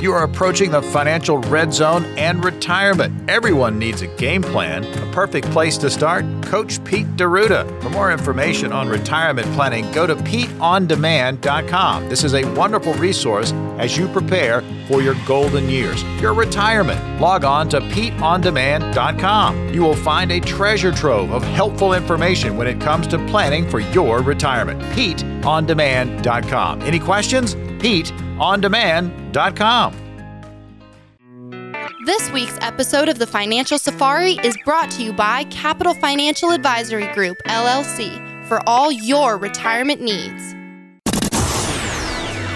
You are approaching the financial red zone and retirement. Everyone needs a game plan. A perfect place to start? Coach Pete D'Arruda. For more information on retirement planning, go to PeteOnDemand.com. This is a wonderful resource as you prepare for your golden years, your retirement. Log on to PeteOnDemand.com. You will find a treasure trove of helpful information when it comes to planning for your retirement. PeteOnDemand.com. Any questions? PeteOnDemand.com. This week's episode of the Financial Safari is brought to you by Capital Financial Advisory Group, LLC, for all your retirement needs.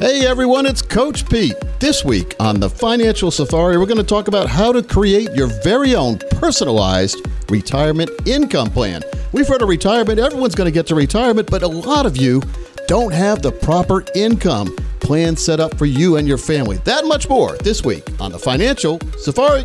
Hey everyone, it's Coach Pete. This week on the Financial Safari, we're going to talk about how to create your very own personalized retirement income plan. We've heard of retirement, everyone's going to get to retirement, but a lot of you don't have the proper income plan set up for you and your family. That much more this week on the Financial Safari.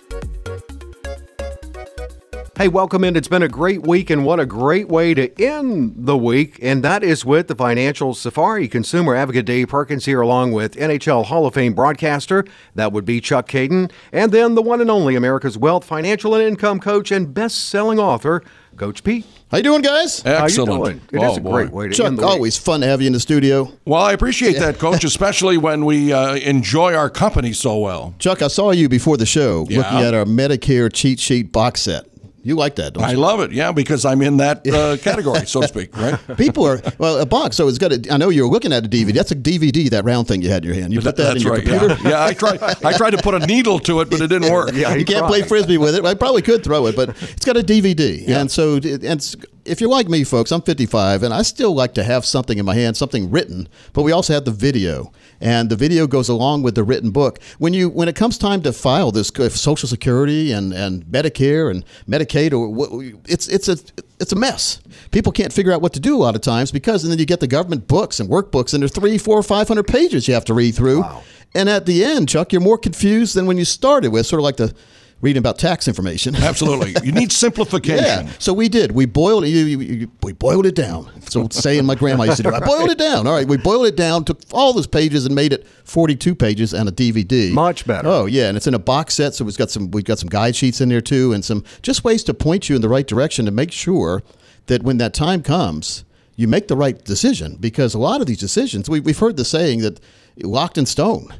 Hey, welcome in. It's been a great week, and what a great way to end the week. And that is with the Financial Safari Consumer Advocate Dave Perkins here, along with NHL Hall of Fame broadcaster, that would be Chuck Kaiton, and then the one and only America's Wealth Financial and Income Coach and best selling author, Coach Pete. How you doing, guys? Excellent. How you doing? It Oh, is a boy. great way to Chuck, end the week. always fun to have you in the studio. Well, I appreciate that, Coach, especially when we uh, enjoy our company so well. Chuck, I saw you before the show Yeah. looking at our Medicare cheat sheet box set. You like that, don't I you? love it, yeah, because I'm in that uh, category, so to speak, right? People are well a box, so it's got a. I know you're looking at a DVD. That's a DVD, that round thing you had in your hand. You put that That's in your right. computer. Yeah. yeah, I tried. I tried to put a needle to it, but it didn't work. Yeah, you can't tried. play frisbee with it. I probably could throw it, but it's got a DVD, Yeah. and so and it's- if you're like me, folks, I'm 55, and I still like to have something in my hand, something written. But we also have the video, and the video goes along with the written book. When you when it comes time to file this Social Security and, and Medicare and Medicaid, or it's it's a it's a mess. People can't figure out what to do a lot of times because, and then you get the government books and workbooks, and they're three, four, five hundred pages you have to read through. And at the end, Chuck, you're more confused than when you started with, sort of like the reading about tax information. Absolutely. You need simplification. Yeah. So we did. We boiled it. We boiled it down. So saying my grandma used to do. I boiled it down. All right. We boiled it down. Took all those pages and made it 42 pages and a DVD. Much better. Oh yeah, and it's in a box set. So we've got some. We've got some guide sheets in there too, and some just ways to point you in the right direction to make sure that when that time comes, you make the right decision. Because a lot of these decisions, we, we've heard the saying that locked in stone.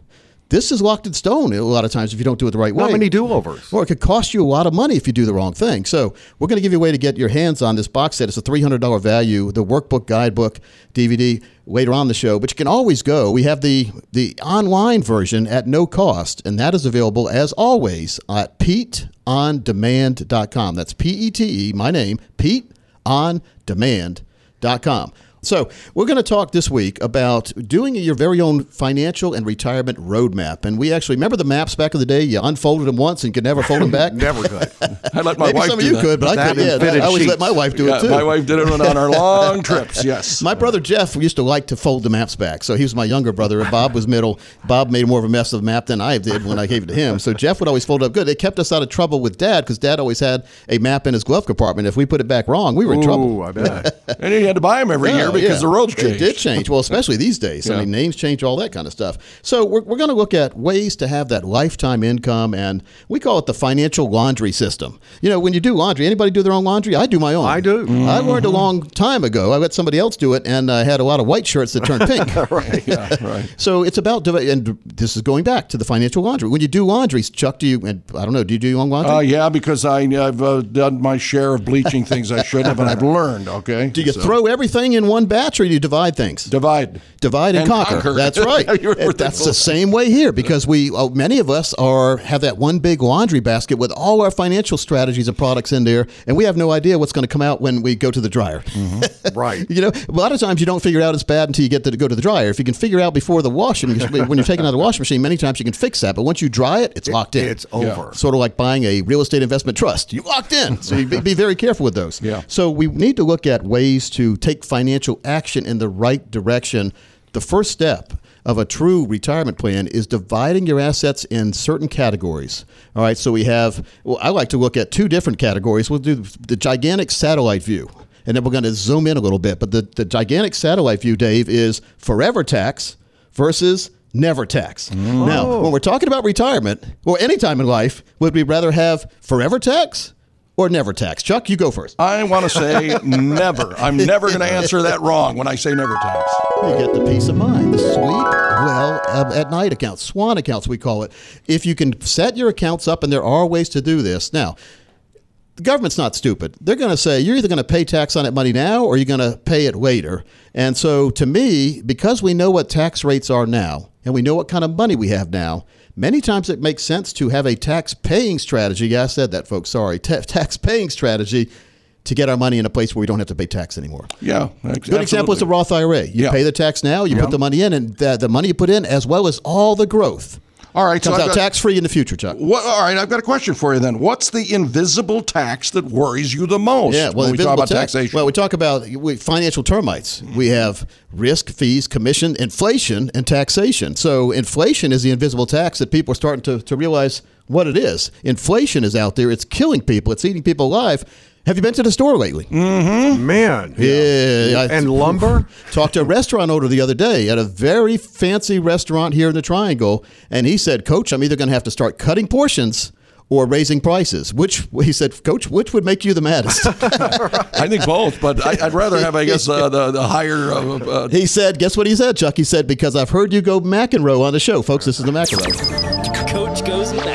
This is locked in stone a lot of times if you don't do it the right way. Not many do-overs. Or it could cost you a lot of money if you do the wrong thing. So we're going to give you a way to get your hands on this box set. It's a $300 value, the workbook, guidebook, DVD later on the show. But you can always go. We have the the online version at no cost, and that is available as always at PeteOnDemand.com. That's P E T E, my name, PeteOnDemand.com. So, we're going to talk this week about doing your very own financial and retirement roadmap. And we actually remember the maps back in the day. You unfolded them once and could never fold them back. Never good. I let my Maybe wife some of you that. could, but I couldn't. Yeah, fitted I always let my wife do Yeah, it too. my wife did it on our long trips. Yes. My brother Jeff used to like to fold the maps back. So he was my younger brother, and Bob was middle. Bob made more of a mess of the map than I did when I gave it to him. So Jeff would always fold it up good. It kept us out of trouble with Dad because Dad always had a map in his glove compartment. If we put it back wrong, we were in trouble. I bet. and you had to buy them every Yeah, year because the roads It did change. Well, especially these days. I mean, names change, all that kind of stuff. So we're, we're going to look at ways to have that lifetime income, and we call it the financial laundry system. You know, when you do laundry, anybody do their own laundry? I do my own. I do. I learned a Mm-hmm. long time ago. I let somebody else do it, and I had a lot of white shirts that turned pink. right. Yeah, right. So it's about, and this is going back to the financial laundry. When you do laundry, Chuck, do you, and I don't know, do you do your own laundry? Uh, yeah, because I, I've uh, done my share of bleaching things I shouldn't have, and I've learned. Okay. do you So, throw everything in one batch or do you divide things? divide? Divide and, And conquer. conquer. That's right. That's the same way here because we, uh, many of us are have that one big laundry basket with all our financial strategies and products in there, and we have no idea what's going to come out when we go to the dryer. Right. You know, a lot of times you don't figure out it's bad until you get to go to the dryer. If you can figure out before the washing, when you're taking out the washing machine, many times you can fix that. But once you dry it, it's locked in. It's over. Sort of like buying a real estate investment trust. You locked in. So you be, be very careful with those. Yeah. So we need to look at ways to take financial action in the right direction. The first step of a true retirement plan is dividing your assets in certain categories. All right, so we have, well, I like to look at two different categories. We'll do the gigantic satellite view, and then we're going to zoom in a little bit. But the, the gigantic satellite view, Dave, is forever tax versus never tax. Now, oh. when we're talking about retirement or any time in life, would we rather have forever tax or never tax? Chuck, you go first. I want to say never. I'm never going to answer that wrong when I say never tax. You get the peace of mind, the sleep well um, at night accounts, swan accounts, we call it. If you can set your accounts up, and there are ways to do this. Now, the government's not stupid. They're going to say you're either going to pay tax on that money now or you're going to pay it later. And so, to me, because we know what tax rates are now and we know what kind of money we have now, many times it makes sense to have a tax paying strategy. Yeah, I said that, folks. Sorry. Ta- tax paying strategy to get our money in a place where we don't have to pay tax anymore. Yeah. ex- Good example is the. Roth IRA. You Yeah. pay the tax now, you Yeah. put the money in, and the, the money you put in, as well as all the growth, All right. Comes I've out got- tax free in the future, Chuck. What, all right, I've got a question for you then. What's the invisible tax that worries you the most Yeah, well, when we talk about tax- taxation? Well, we talk about we, financial termites. Mm-hmm. We have risk, fees, commission, inflation, and taxation. So, inflation is the invisible tax that people are starting to, to realize what it is. Inflation is out there, it's killing people, it's eating people alive. Have you been to the store lately? Man. Yeah. I- And lumber? Talked to a restaurant owner the other day at a very fancy restaurant here in the Triangle, and he said, "Coach, I'm either going to have to start cutting portions." Or raising prices, which he said, Coach, which would make you the maddest? I think both, but I, I'd rather have, I guess, uh, the, the higher. Uh, uh, he said, guess what he said, Chuck? He said, because I've heard you go McEnroe on the show, folks. This is the McEnroe. Coach goes McEnroe.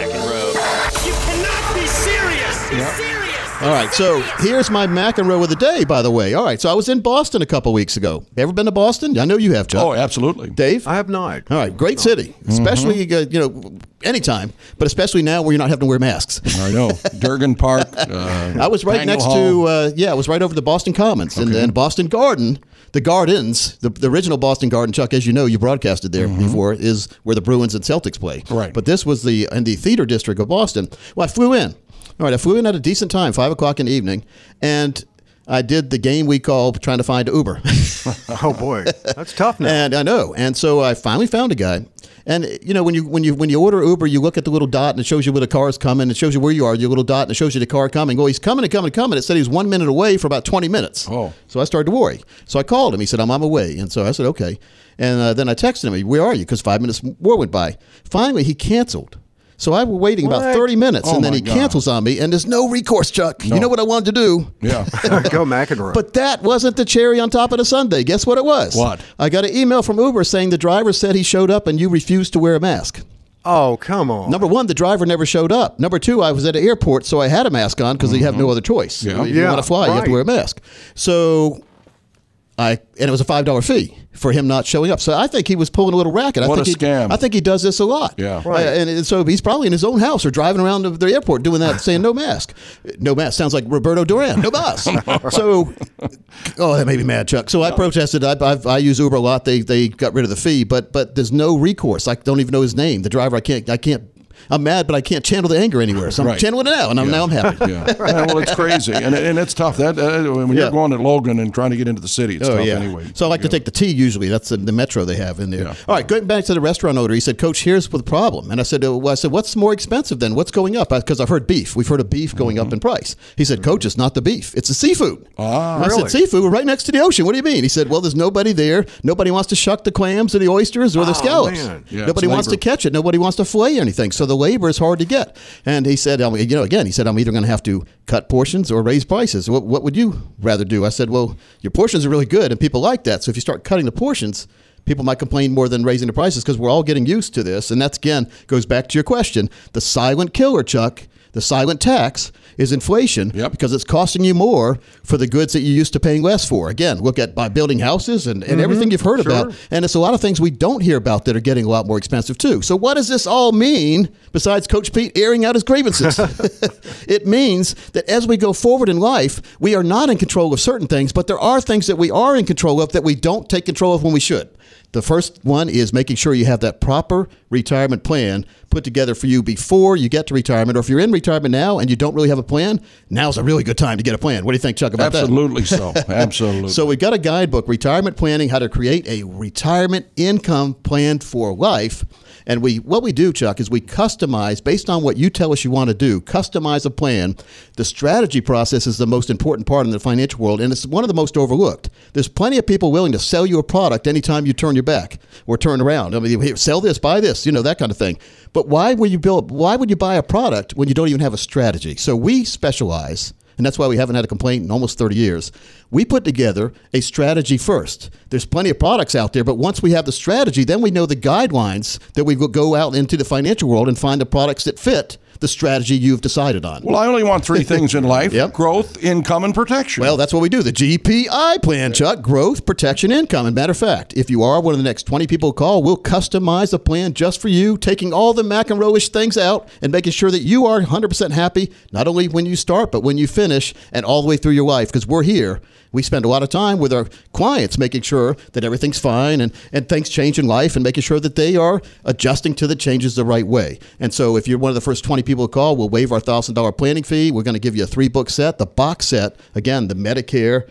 All right, so here's my McEnroe of the day, by the way. All right, so I was in Boston a couple weeks ago. Ever been to Boston? I know you have, Chuck. oh, absolutely. Dave? I have not. All right, great city, especially uh, you know anytime, but especially now where you're not having to wear masks. I know. Durgin Park. Uh, I was right Faneuil next Hall. to uh, yeah, I was right over the Boston Commons and, then Boston Garden. The Gardens, the, the original Boston Garden, Chuck, as you know, you broadcasted there before, is where the Bruins and Celtics play. Right. But this was the in the theater district of Boston. Well, I flew in. All right, I flew in at a decent time, five o'clock in the evening, and I did the game we call trying to find Uber. Oh boy, that's tough now. And I know. And so I finally found a guy. And you know, when you when you when you order Uber, you look at the little dot and it shows you where the car is coming. It shows you where you are. Your little dot and it shows you the car coming. Well, he's coming and coming and coming. It said he was one minute away for about twenty minutes. Oh. So I started to worry. So I called him. He said, "I'm on my way." And so I said, "Okay." And uh, then I texted him, "Where are you?" Because five minutes more went by. Finally, he canceled. So I was waiting about What? 30 minutes, Oh, and then my he God. cancels on me, and there's no recourse, Chuck. You know what I wanted to do? Yeah. Go McEnroe. But that wasn't the cherry on top of the sundae. Guess what it was? What? I got an email from Uber saying the driver said he showed up and you refused to wear a mask. oh come on. Number one, the driver never showed up. Number two, I was at an airport, so I had a mask on because you have no mm-hmm. other choice. Yeah. You Yeah, want to fly, you have to right. wear a mask. So I and it was a five dollar fee for him not showing up. So I think he was pulling a little racket. I What think a he, scam. I think he does this a lot. Yeah. Uh, and, and so he's probably in his own house or driving around the, the airport doing that, saying no mask. No mask sounds like Roberto Duran. No mask. so, oh, that made me mad, Chuck. So I protested. I, I've, I use Uber a lot. They they got rid of the fee, but but there's no recourse. I don't even know his name. The driver, I can't I can't I'm mad, but I can't channel the anger anywhere. So I'm Right. channeling it out, and I'm, now I'm happy. Yeah. Yeah, well, it's crazy, and, and it's tough. That uh, when you're going to Logan and trying to get into the city, it's Oh tough yeah. anyway. So I like to take the T usually. That's the, the metro they have in there. Yeah. All right, going back to the restaurant owner, he said, "Coach, here's the problem." And I said, well, "I said, what's more expensive then? What's going up?" Because I've heard beef. We've heard of beef going up in price. He said, "Coach, it's not the beef. It's the seafood." Ah, I really? said, "Seafood? We're right next to the ocean. What do you mean?" He said, "Well, there's nobody there. Nobody wants to shuck the clams or the oysters or the Oh, scallops. Yeah, nobody wants to catch it. Nobody wants to fillet anything. So the labor is hard to get." And he said, "You know, again, he said, I'm either going to have to cut portions or raise prices. What, what would you rather do?" I said, "Well, your portions are really good, and people like that. So if you start cutting the portions." People might complain more than raising the prices because we're all getting used to this. And that's again goes back to your question. The silent killer, Chuck, the silent tax is inflation Yep. because it's costing you more for the goods that you used to paying less for. Again, look at by building houses and, and mm-hmm. everything you've heard about. And it's a lot of things we don't hear about that are getting a lot more expensive too. So what does this all mean besides Coach Pete airing out his grievances? it means that as we go forward in life, we are not in control of certain things, but there are things that we are in control of that we don't take control of when we should. The first one is making sure you have that proper retirement plan put together for you before you get to retirement. Or if you're in retirement now and you don't really have a plan, now's a really good time to get a plan. What do you think, Chuck, about that? Absolutely so. Absolutely. So we've got a guidebook, Retirement Planning, how to create a retirement income plan for life. And we what we do, Chuck, is we customize based on what you tell us you want to do, customize a plan. The strategy process is the most important part in the financial world, and it's one of the most overlooked. There's plenty of people willing to sell you a product anytime you turn your back or turn around. I mean, sell this, buy this, you know, that kind of thing. But why would you build why would you buy a product when you don't even have a strategy? So we specialize and that's why we haven't had a complaint in almost 30 years. We put together a strategy first. There's plenty of products out there, but once we have the strategy, then we know the guidelines that we will go out into the financial world and find the products that fit the strategy you've decided on. well, I only want three things in life: Yep. growth, income, and protection. Well, that's what we do. The GPI plan, Chuck, growth, protection, income. And matter of fact, if you are one of the next 20 people call, we'll customize a plan just for you, taking all the McEnroe-ish things out and making sure that you are 100% happy, not only when you start, but when you finish and all the way through your life, because we're here. We spend a lot of time with our clients making sure that everything's fine and, and things change in life and making sure that they are adjusting to the changes the right way. And so if you're one of the first 20 people to call, we'll waive our $1,000 planning fee. We're going to give you a three book set. The box set, again, the Medicare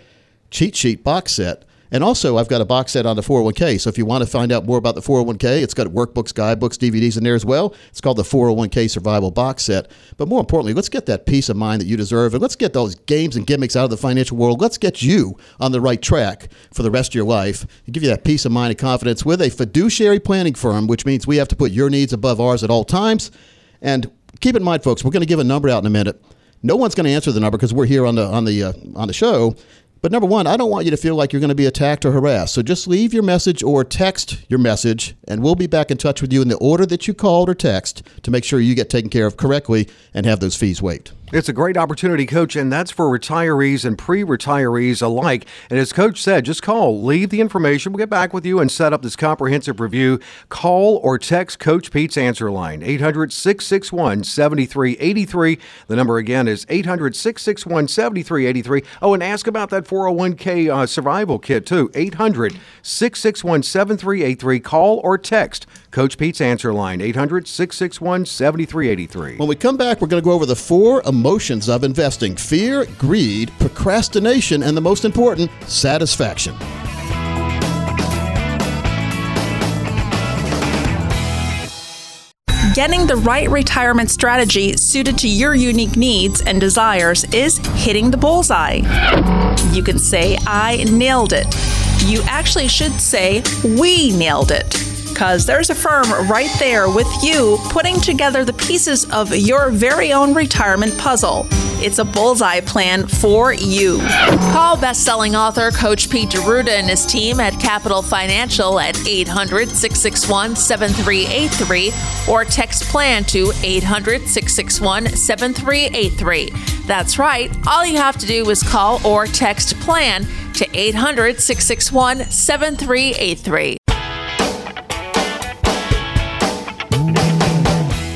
cheat sheet box set. And also, I've got a box set on the 401k. So if you want to find out more about the 401k, it's got workbooks, guidebooks, DVDs in there as well. It's called the 401k Survival Box Set. But more importantly, let's get that peace of mind that you deserve. And let's get those games and gimmicks out of the financial world. Let's get you on the right track for the rest of your life. And give you that peace of mind and confidence with a fiduciary planning firm, which means we have to put your needs above ours at all times. And keep in mind, folks, we're going to give a number out in a minute. No one's going to answer the number because we're here on the on the uh, on the show. But number one, I don't want you to feel like you're going to be attacked or harassed. So just leave your message or text your message, and we'll be back in touch with you in the order that you called or text to make sure you get taken care of correctly and have those fees waived. It's a great opportunity, Coach, and that's for retirees and pre retirees alike. And as Coach said, just call, leave the information. We'll get back with you and set up this comprehensive review. Call or text Coach Pete's answer line, 800 661 7383. The number again is 800 661 7383. Oh, and ask about that 401k uh, survival kit, too. 800 661 7383. Call or text Coach Pete's answer line, 800 661 7383. When we come back, we're going to go over the four emotions of investing fear, greed, procrastination, and the most important, satisfaction. Getting the right retirement strategy suited to your unique needs and desires is hitting the bullseye. You can say, I nailed it. You actually should say, We nailed it. Because there's a firm right there with you putting together the pieces of your very own retirement puzzle. It's a bullseye plan for you. Call best-selling author Coach Pete D'Arruda and his team at Capital Financial at 800-661-7383 or text plan to 800-661-7383. That's right. All you have to do is call or text plan to 800-661-7383.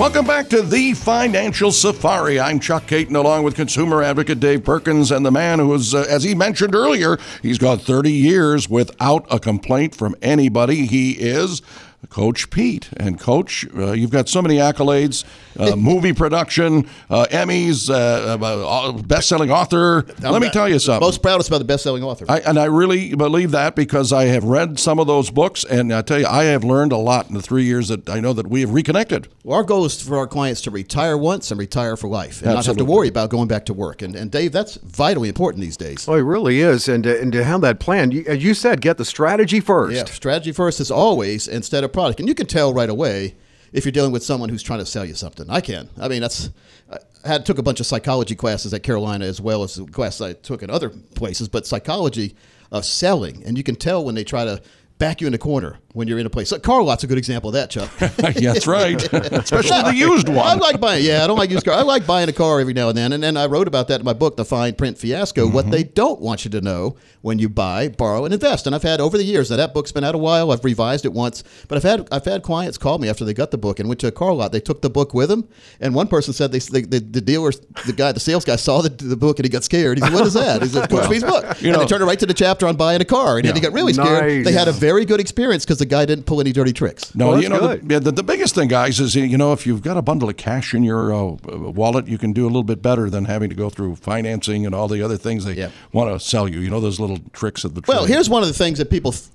Welcome back to the Financial Safari. I'm Chuck Kaiton, along with consumer advocate Dave Perkins, and the man who is, uh, as he mentioned earlier, he's got 30 years without a complaint from anybody. He is Coach Pete. And Coach, uh, you've got so many accolades: uh, movie production, uh, Emmys, uh, uh, best-selling author. Let me tell you something. Most proudest about the best-selling author. I, and I really believe that because I have read some of those books, and I tell you, I have learned a lot in the three years that I know that we have reconnected. Well, our goal is for our clients to retire once and retire for life, and not have to worry about going back to work. And, and Dave, that's vitally important these days. Well, it really is. And to, and to have that plan, you, as you said, get the strategy first. Yeah, strategy first is always instead of product, and you can tell right away if you're dealing with someone who's trying to sell you something. I can. I mean, that's. I had took a bunch of psychology classes at Carolina as well as the classes I took in other places, but psychology of selling, and you can tell when they try to back you in the corner when you're in a place. So car lot's a good example of that, Chuck. yeah, that's right. Especially the used one. I like buying. Yeah, I don't like used car. I like buying a car every now and then, and then I wrote about that in my book, The Fine Print Fiasco. Mm-hmm. What they don't want you to know when you buy, borrow, and invest. And I've had over the years. Now that book's been out a while. I've revised it once, but I've had I've had clients call me after they got the book and went to a car lot. They took the book with them, and one person said they, they the, the dealer, the guy, the sales guy saw the, the book and he got scared. He said, "What is that?" He said, "Coach book." you and know- they turned it right to the chapter on buying a car, and then he got really scared. Nice. They had a very good experience because the guy didn't pull any dirty tricks. No, Well, you know, the, yeah, the, the biggest thing, guys, is you know if you've got a bundle of cash in your uh, wallet, you can do a little bit better than having to go through financing and all the other things they Yeah. want to sell you. You know those little tricks of the Well, here's one of the things that people f-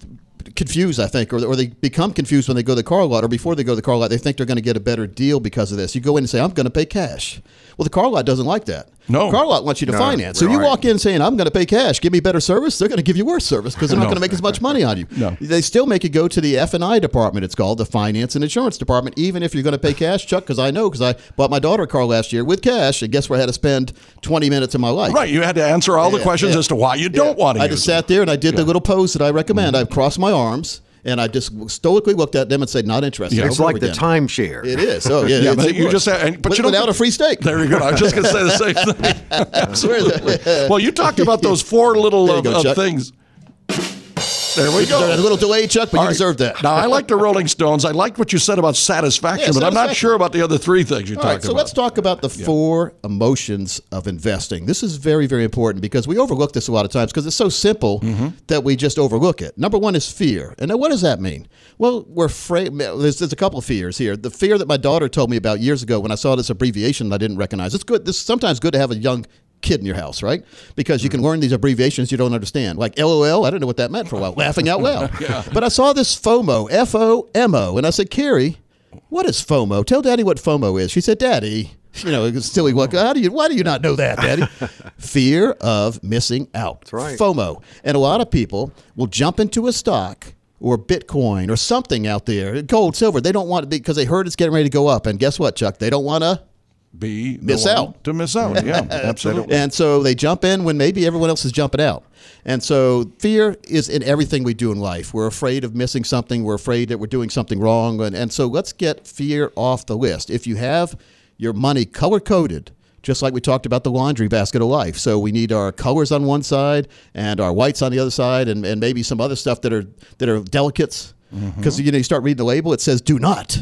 confuse, I think, or, or they become confused when they go to the car lot, or before they go to the car lot, they think they're going to get a better deal because of this. You go in and say, "I'm going to pay cash." Well, the car lot doesn't like that. No. the car lot wants you to No, finance. So you right. walk in saying, "I'm going to pay cash. Give me better service." They're going to give you worse service because they're not No. going to make as much money on you. No. They still make you go to the F and I department. It's called the finance and insurance department, even if you're going to pay cash, Chuck. Because I know because I bought my daughter a car last year with cash, and guess where I had to spend 20 minutes of my life. right. You had to answer all the questions yeah. as to why you don't want to. I just sat there and I did the little pose that I recommend. Mm-hmm. I crossed my arms and I just stoically looked at them and said, "Not interested." It's over like the timeshare. It is. Oh yeah. Yeah, but you just and- but With- you don't without a free steak. There you go. I was just going to say the same thing. Absolutely. well, you talked about those four little uh, go, uh, things. There we go. A little delay, Chuck, but All you right. deserve that. Now, I like the Rolling Stones. I liked what you said about satisfaction, Yeah, but I'm not sure about the other three things you All talked right, so about. let's talk about the four emotions of investing. This is very, very important because we overlook this a lot of times because it's so simple Mm-hmm. that we just overlook it. Number one is fear. And now what does that mean? Well, we're afraid. There's, there's a couple of fears here. The fear that my daughter told me about years ago when I saw this abbreviation that I didn't recognize. It's good. This sometimes good to have a young kid in your house, right? Because you can learn these abbreviations you don't understand. Like LOL, I didn't know what that meant for a while. Laughing out loud. But I saw this FOMO, F O M O, and I said, Carrie, what is FOMO? Tell Daddy what FOMO is. She said, Daddy, you know, it's silly. What? How do you? Why do you not know that, Daddy? Fear of missing out. That's right. FOMO, and a lot of people will jump into a stock or Bitcoin or something out there, gold, silver. They don't want it because they heard it's getting ready to go up, and guess what, Chuck? They don't want to Be Miss out. To miss out. Yeah, absolutely. and so they jump in when maybe everyone else is jumping out. And so fear is in everything we do in life. We're afraid of missing something. We're afraid that we're doing something wrong. And, and so let's get fear off the list. If you have your money color coded, just like we talked about the laundry basket of life. So we need our colors on one side and our whites on the other side and, and maybe some other stuff that are that are delicates. Mm-hmm. Because you know you start reading the label, it says "Do not,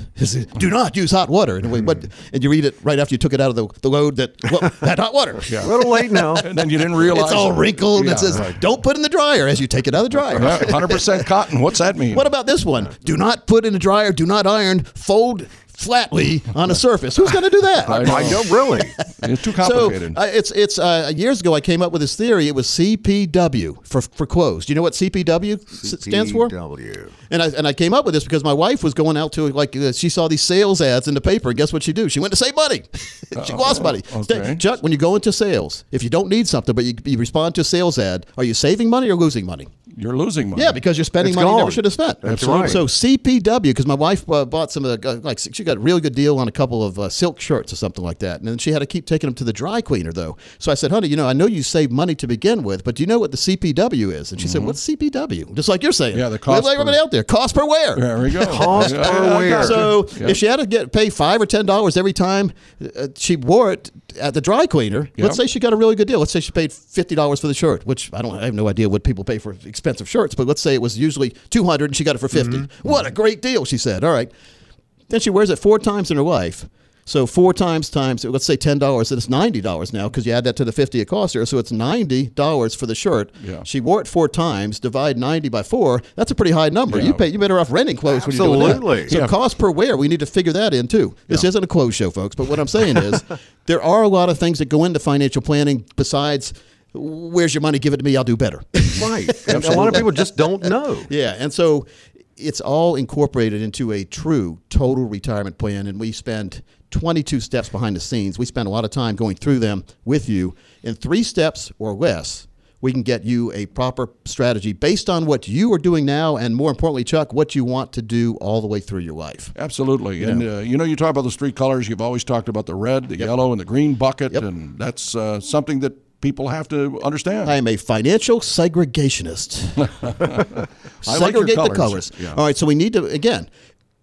do not use hot water," and, we, but, mm-hmm. and you read it right after you took it out of the, the load that well, that hot water. yeah. A little late now. and then you didn't realize It's all wrinkled Yeah, it says, right. don't put in the dryer as you take it out of the dryer. 100% cotton. What's that mean? What about this one? Do not put in the dryer, do not iron, fold flatly on a surface. Who's going to do that? I know. I don't really. It's too So complicated. uh, it's it's uh, years ago I came up with this theory. It was CPW for for closed. Do you know what CPW s- stands for? PW. And I and I came up with this because my wife was going out to like uh, she saw these sales ads in the paper. And guess what she do? She went to save money. she lost money. okay. Chuck, when you go into sales, if you don't need something but you, you respond to a sales ad, are you saving money or losing money? You're losing money. Yeah, because you're spending It's money you never should have spent. That's right. So CPW, because my wife uh, bought some of the, uh, like she got a really good deal on a couple of uh, silk shirts or something like that, and then she had to keep taking them to the dry cleaner though. So I said, honey, you know, I know you save money to begin with, but do you know what the CPW is? And she said, what's CPW? Just like you're saying. Mm-hmm. Yeah, the cost Like everybody per- out there, cost per wear. There we go. Cost per I- I wear. So you. if she had to get pay five or ten dollars every time uh, she wore it at the dry cleaner, Yep. let's say she got a really good deal. Let's say she paid fifty dollars for the shirt, which I don't, I have no idea what people pay for expensive shirts, but let's say it was usually two hundred and she got it for 50 Mm-hmm. What a great deal, she said. All right, then she wears it four times in her life. So four times times, let's say ten dollars, and it's ninety dollars now because you add that to the fifty it cost her. So it's ninety dollars for the shirt. Yeah. She wore it four times. Divide ninety by four. That's a pretty high number. You pay. You better off renting clothes when you're doing Absolutely. that. So Yeah. cost per wear, we need to figure that in too. This isn't a clothes show, folks. But what I'm saying is, there are a lot of things that go into financial planning besides. Where's your money? Give it to me. I'll do better. Right. A lot of people just don't know. Yeah, and so it's all incorporated into a true total retirement plan, and we spend 22 steps behind the scenes. We spend a lot of time going through them with you. In three steps or less, we can get you a proper strategy based on what you are doing now, and more importantly, Chuck, what you want to do all the way through your life. Absolutely. And, uh, you know, you talk about the street colors. You've always talked about the red, the yellow, and the green bucket. And that's uh, something that people have to understand. I am a financial segregationist. I like the colors. Yeah. All right, so we need to again,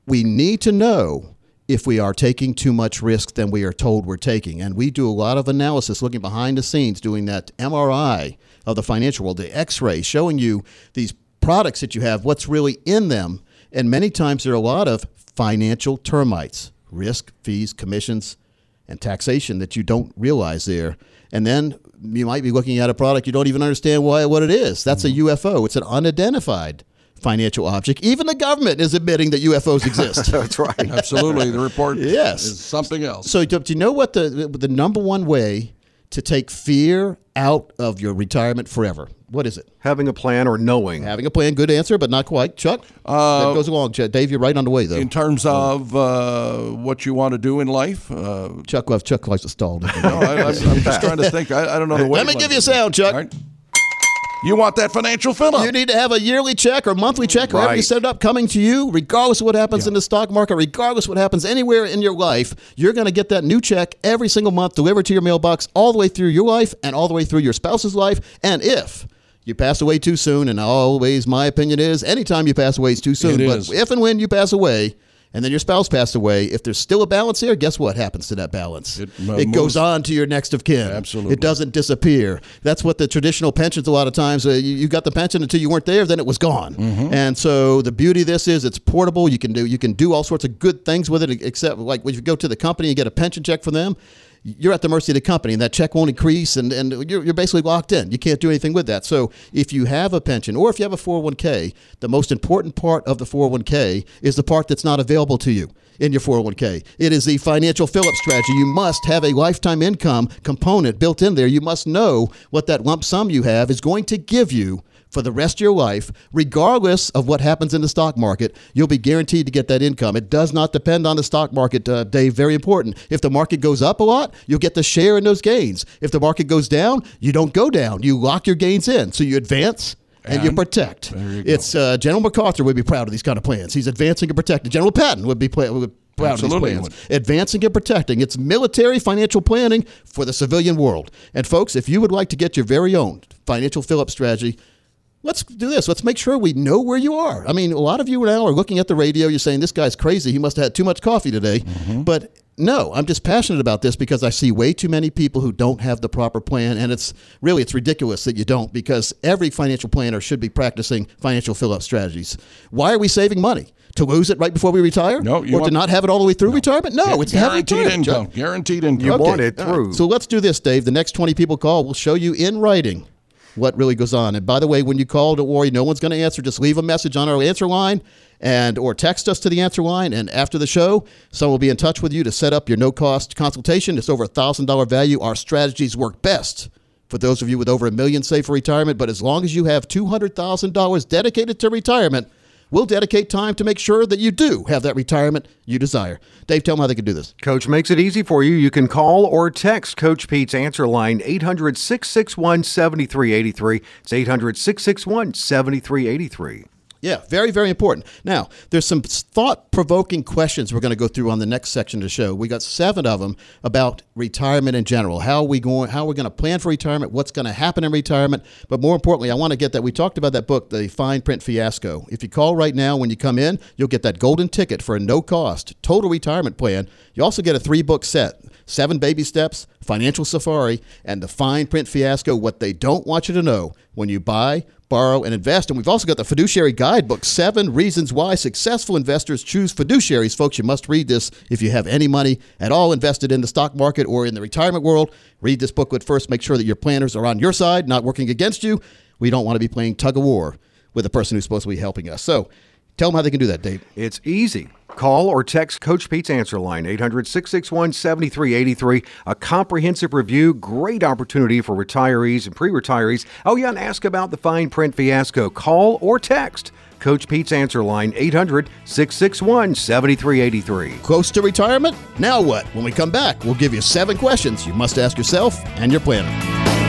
we need to know if we are taking too much risk than we are told we're taking. And we do a lot of analysis looking behind the scenes, doing that MRI of the financial world, the X-ray, showing you these products that you have, what's really in them. And many times there are a lot of financial termites, risk, fees, commissions, and taxation that you don't realize there. And then you might be looking at a product you don't even understand why what it is. That's a mm-hmm. UFO. It's an unidentified financial object. Even the government is admitting that UFOs exist. That's right. Absolutely. The report Yes. is something else. so do do you know what the the number one way to take fear out of your retirement forever? What is it? Having a plan or knowing. Having a plan. Good answer, but not quite. Chuck, that goes along. Ch- Dave, you're right on the way though. in terms of uh, what you want to do in life, uh, Chuck, well, Chuck likes to stall. no, I, I'm, I'm just trying to think. I, I don't know the way. Let me give you a sound, Chuck. You want that financial fill up? You need to have a yearly check or monthly check, however you Right. set it up, coming to you, regardless of what happens in the stock market, regardless what happens anywhere in your life. You're going to get that new check every single month delivered to your mailbox, all the way through your life and all the way through your spouse's life. And if you pass away too soon, and always my opinion is, anytime you pass away is too soon. It but is. if and when you pass away. And then your spouse passed away. If there's still a balance here, guess what happens to that balance? It, It, uh, goes on to your next of kin. Absolutely. It doesn't disappear. That's what the traditional pensions a lot of times. Uh, you, you got the pension until you weren't there, then it was gone. Mm-hmm. And so the beauty of this is it's portable. You can do you can do all sorts of good things with it. Except like when you go to the company and get a pension check from them. You're at the mercy of the company, and that check won't increase, and, and you're, you're basically locked in. You can't do anything with that. So, if you have a pension or if you have a 401k, the most important part of the 401k is the part that's not available to you in your 401k. It is the financial fill up strategy. You must have a lifetime income component built in there. You must know what that lump sum you have is going to give you for the rest of your life, regardless of what happens in the stock market, you'll be guaranteed to get that income. It does not depend on the stock market, uh, Dave. Very important. If the market goes up a lot, you'll get the share in those gains. If the market goes down, you don't go down. You lock your gains in. So you advance and, you protect. you. It's uh, General MacArthur would be proud of these kind of plans. He's advancing and protecting. General Patton would be pla- would proud Absolutely of these plans. Advancing and protecting. It's military financial planning for the civilian world. And folks, if you would like to get your very own financial fill-up strategy, let's do this. Let's make sure we know where you are. I mean, a lot of you now are looking at the radio. You're saying this guy's crazy. He must have had too much coffee today. Mm-hmm. But no, I'm just passionate about this because I see way too many people who don't have the proper plan, and it's really it's ridiculous that you don't because every financial planner should be practicing financial fill-up strategies. Why are we saving money? To lose it right before we retire? No, you or to want- not have it all the way through retirement? No, it's guaranteed retirement, Chuck. income. Guaranteed income. You Okay, want it all right. through. So let's do this, Dave. The next 20 people call, we'll show you in writing what really goes on. And by the way, when you call, don't worry, no one's going to answer. Just leave a message on our answer line and or text us to the answer line. And after the show, someone will be in touch with you to set up your no-cost consultation. It's over a $1,000 value. Our strategies work best for those of you with over a million saved for retirement. But as long as you have $200,000 dedicated to retirement, we'll dedicate time to make sure that you do have that retirement you desire. Dave, tell them how they can do this. Coach makes it easy for you. You can call or text Coach Pete's answer line 800 661 7383. It's 800 661 7383. Yeah, very, very important. Now, there's some thought provoking questions we're going to go through on the next section of the show. We got seven of them about retirement in general. How are we going how are we going to plan for retirement, what's going to happen in retirement, but more importantly, I want to get that we talked about that book, The Fine Print Fiasco. If you call right now when you come in, you'll get that golden ticket for a no cost total retirement plan. You also get a three book set. Seven Baby Steps, Financial Safari, and The Fine Print Fiasco What They Don't Want You to Know when you buy, borrow, and invest. And we've also got the Fiduciary Guidebook Seven Reasons Why Successful Investors Choose Fiduciaries. Folks, you must read this if you have any money at all invested in the stock market or in the retirement world. Read this booklet first. Make sure that your planners are on your side, not working against you. We don't want to be playing tug of war with the person who's supposed to be helping us. So tell them how they can do that, Dave. It's easy. Call or text Coach Pete's answer line, 800 661 7383. A comprehensive review, great opportunity for retirees and pre retirees. Oh, yeah, and ask about the fine print fiasco. Call or text Coach Pete's answer line, 800 661 7383. Close to retirement? Now what? When we come back, we'll give you seven questions you must ask yourself and your planner.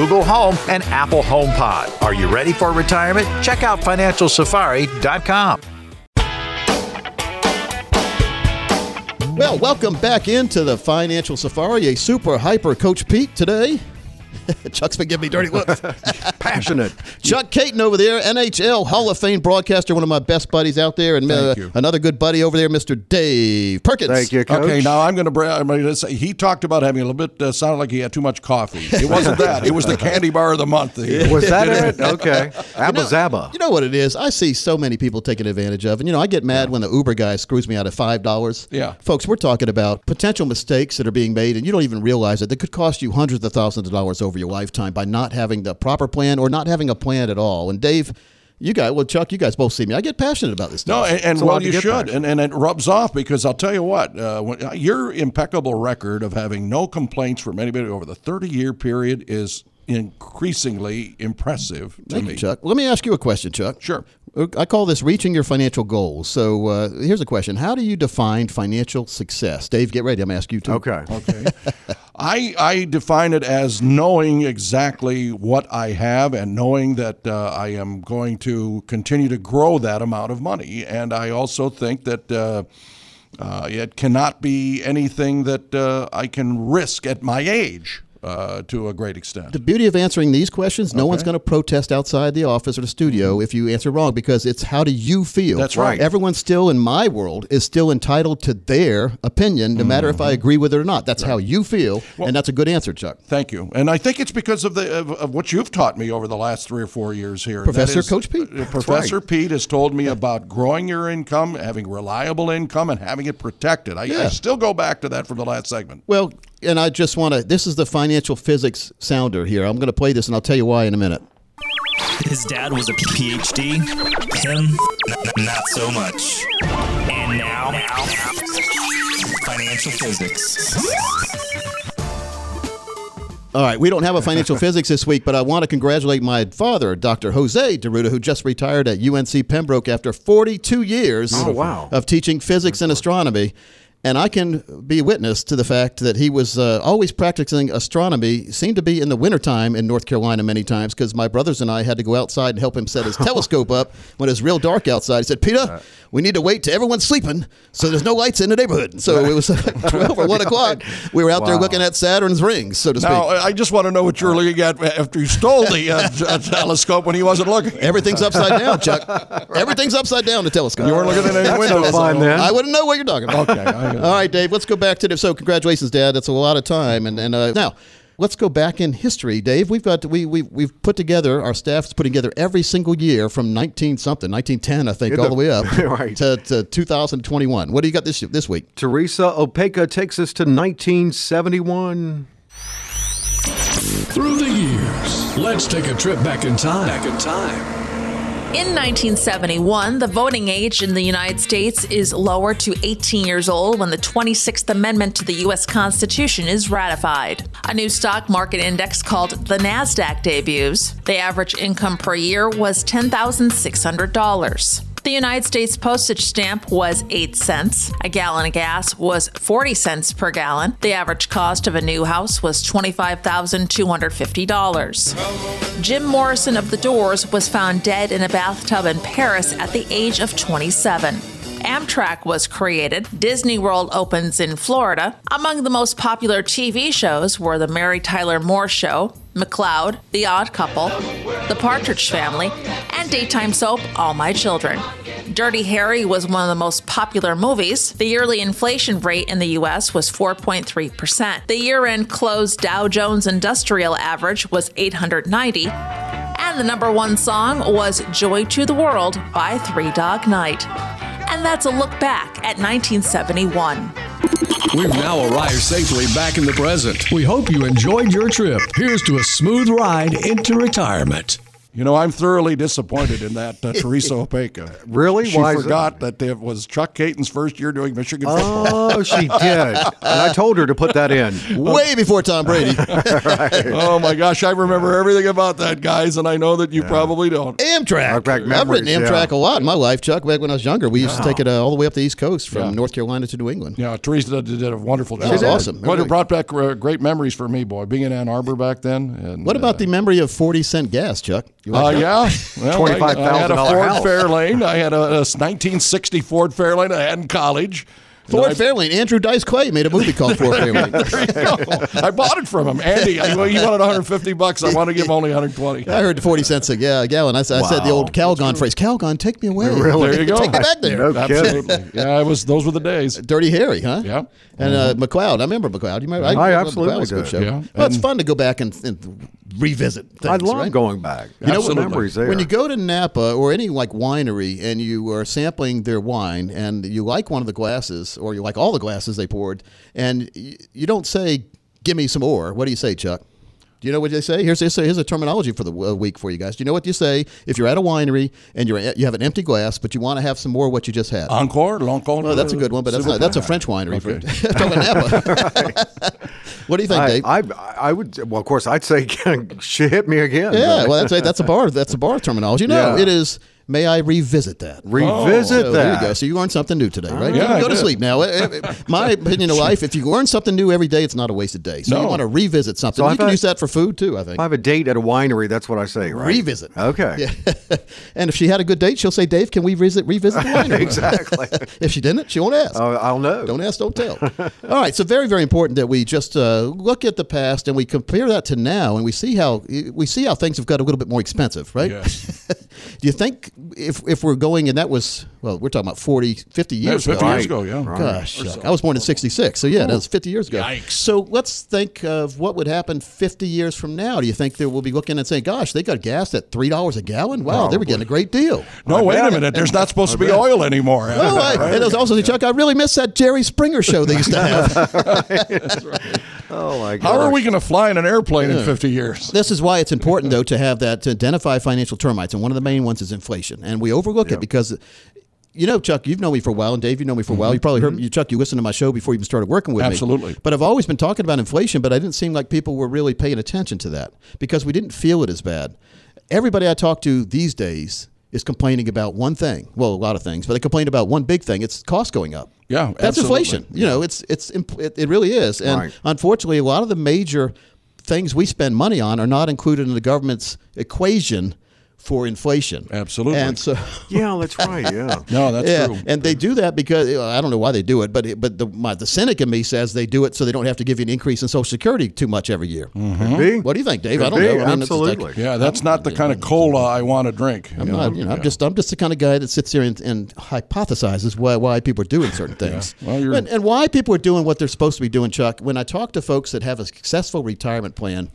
Home, and Apple HomePod. Are you ready for retirement? Check out financialsafari.com. Well, welcome back into the Financial Safari, a super hyper Coach Pete today. Chuck's been giving me dirty looks. Passionate. Chuck Kaiton over there, NHL Hall of Fame broadcaster, one of my best buddies out there, and uh, another good buddy over there, Mr. Dave Perkins. Thank you, Coach. Okay, now I'm going to. Bra- I'm going to say he talked about having a little bit. Uh, sounded like he had too much coffee. It wasn't that. It was the candy bar of the month. Was that it? Okay. Abba Zaba. You know what it is? I see so many people taking advantage of, and you know, I get mad when the Uber guy screws me out of five dollars. Yeah. folks, we're talking about potential mistakes that are being made, and you don't even realize it. That could cost you hundreds of thousands of dollars over your lifetime by not having the proper plan or not having a plan at all. And Dave. You guys, well, Chuck, you guys both see me. I get passionate about this No, and, and It's a lot well, you should, and, and it rubs off because I'll tell you what, uh, when, your impeccable record of having no complaints from anybody over the 30 year period is increasingly impressive to Thank me. you, Chuck. Let me ask you a question, Chuck. Sure. I call this reaching your financial goals. So uh, here's a question: How do you define financial success? Dave, get ready. I'm asking you too. Okay. Okay. I I define it as knowing exactly what I have and knowing that uh, I am going to continue to grow that amount of money. And I also think that uh, uh, it cannot be anything that uh, I can risk at my age uh, to a great extent. The beauty of answering these questions, no one's going to protest outside the office or the studio if you answer wrong because it's how do you feel? That's right. Everyone still in my world is still entitled to their opinion, no matter if I agree with it or not. That's how you feel, and that's a good answer, Chuck. Thank you, and I think it's because of the of, of what you've taught me over the last three or four years here. Professor is- Coach Pete. uh, Professor Pete has told me about growing your income, having reliable income, and having it protected. I, I still go back to that from the last segment. Well, and I just want to. This is the financial physics sounder here. I'm going to play this, and I'll tell you why in a minute. His dad was a PhD. Him, n- n- not so much. And now, financial physics. All right, we don't have a financial physics this week, but I want to congratulate my father, Dr. Jose D'Arruda, who just retired at UNC Pembroke after 42 years Oh, wow. of teaching physics and astronomy. And I can be witness to the fact that he was uh, always practicing astronomy, seemed to be in the wintertime in North Carolina many times, because my brothers and I had to go outside and help him set his telescope up when it was real dark outside. He said, Peter, we need to wait till everyone's sleeping so there's no lights in the neighborhood. So it was 12 or 1 o'clock. We were out there looking at Saturn's rings, so to speak. Now, I just want to know what you're looking at after you stole the uh, t- uh, telescope when he wasn't looking. Everything's upside down, Chuck. Everything's upside down. The telescope. You weren't looking at any windows. no fun so- then. I wouldn't know what you're talking about. Okay. I, All right, Dave. Let's go back to the. So, congratulations, Dad. That's a lot of time. And and uh, now, let's go back in history, Dave. We've got we we we've put together our staff's putting together every single year from 19 something, 1910, I think, Yeah, all the- the way up right. to, to 2021. What do you got this this week? Teresa Opeka takes us to 1971. Through the years, let's take a trip back in time. Back in time. In 1971, the voting age in the United States is lowered to 18 years old when the 26th Amendment to the U.S. Constitution is ratified. A new stock market index called the NASDAQ debuts. The average income per year was $10,600. The United States postage stamp was 8 cents. A gallon of gas was 40 cents per gallon. The average cost of a new house was $25,250. Jim Morrison of The Doors was found dead in a bathtub in Paris at the age of 27. Amtrak was created. Disney World opens in Florida. Among the most popular TV shows were The Mary Tyler Moore Show, McCloud, The Odd Couple, The Partridge Family, and daytime soap All My Children. Dirty Harry was one of the most popular movies. The yearly inflation rate in the U.S. was 4.3%. The year end closed Dow Jones Industrial Average was 890. And the number one song was Joy to the World by Three Dog Night. And that's a look back at 1971. We've now arrived safely back in the present. We hope you enjoyed your trip. Here's to a smooth ride into retirement. You know, I'm thoroughly disappointed in that uh, Teresa Opeka. Really? She Why is forgot that? it was Chuck Kaiton's first year doing Michigan football. Oh, she did. And I told her to put that in. Way before Tom Brady. oh my gosh, I remember everything about that, guys, and I know that you probably don't. Amtrak. Amtrak I've ridden Amtrak yeah. a lot in my life, Chuck. Back when I was younger, we used to take it uh, all the way up the East Coast from Yeah. North Carolina to New England. Yeah, Teresa did a wonderful job. That was awesome. What Really. brought back uh, great memories for me, boy, being in Ann Arbor back then. And, What about the memory of forty cent gas, Chuck? You Uh, yeah, well, I, I had a $25,000 Ford house. Fairlane. I had a, a 1960 Ford Fairlane I had in college. And Ford I- Fairlane. Andrew Dice Clay made a movie called Ford Fairlane. There you go. I bought it from him, Andy. I, well, he wanted 150 bucks. I want to give him only 120. I heard the forty cents a ga- gallon. I, s- I said the old Calgon phrase: "Calgon, take me away." There you go. Take me back there. No kidding. Absolutely. Yeah, it was. Those were the days. Dirty Harry, huh? Yeah. And uh, McCloud. I remember McCloud. You remember? I love absolutely McCloud was a good show. Yeah. Well, it's fun to go back and, and revisit things. I love right? going back. You know, Absolutely. when- memories there. When you go to Napa or any like winery and you are sampling their wine and you like one of the glasses or you like all the glasses they poured and you don't say, "Give me some more." What do you say, Chuck? Do you know what they say? Here's, here's, here's a terminology for the uh, week for you guys. Do you know what you say if you're at a winery and you're at, you have an empty glass, but you want to have some more of what you just had? Encore, l'encore. Well, that's a good one, but that's not, that's a French winery. Okay. For, talking Napa. what do you think, I, Dave? I, I would, well, of course, I'd say, she hit me again. yeah, well, that's that's a bar. That's a bar terminology. No, Yeah. it is. May I revisit that? Revisit So that. there you go. So you learned something new today, right? Yeah, You can go to sleep now. Uh, uh, My opinion of life: if you learn something new every day, it's not a wasted day. So you want to revisit something. So you can I- use that for food too. I think. If I have a date at a winery, that's what I say, right? Revisit. Okay. Yeah. and if she had a good date, she'll say, "Dave, can we visit revisit the winery?" exactly. if she didn't, she won't ask. Oh, I'll know. Don't ask, don't tell. All right, so very, very important that we just uh, look at the past and we compare that to now, and we see how we see how things have got a little bit more expensive, right? Yes. Do you think if if we're going and that was well, we're talking about 40, 50 Yeah, years 50 ago. years ago, yeah. Gosh, I was born in '66, so yeah, that was 50 years ago. Yikes. So let's think of what would happen 50 years from now. Do you think that we'll be looking and saying, "Gosh, they got gas at three dollars a gallon? Wow, they were getting a great deal." No, wait a minute. There's not supposed to be oil anymore. Oh, I, and there's also Chuck. I really miss that Jerry Springer show they used to have. Oh, my God. How are we going to fly in an airplane in 50 years? This is why it's important, though, to have that to identify financial termites, and one of the main ones is inflation, and we overlook it because. You know, Chuck, you've known me for a while, and Dave, you know me for a while. Mm-hmm. You probably heard mm-hmm. you, Chuck. You listened to my show before you even started working with Absolutely. me. Absolutely. But I've always been talking about inflation, but I didn't seem like people were really paying attention to that because we didn't feel it as bad. Everybody I talk to these days is complaining about one thing. Well, a lot of things, but they complain about one big thing. It's cost going up. Yeah, that's absolutely. inflation. You know, it's it's it, it really is. And Right. unfortunately, a lot of the major things we spend money on are not included in the government's equation for inflation. Absolutely. And so Yeah, that's right. Yeah. No, that's yeah, true. and they do that because I don't know why they do it, but but the my, the cynic in me says they do it so they don't have to give you an increase in Social Security too much every year. Mm-hmm. Be. What do you think, Dave? Could I don't be, know. I mean, it's like- absolutely. Yeah, that's not the kind of cola I want to drink. I'm not, you know, I'm just I'm just the kind of guy that sits here and, and hypothesizes why why people are doing certain things, Well, you're- and, and why people are doing what they're supposed to be doing. Chuck, when I talk to folks that have a successful retirement plan,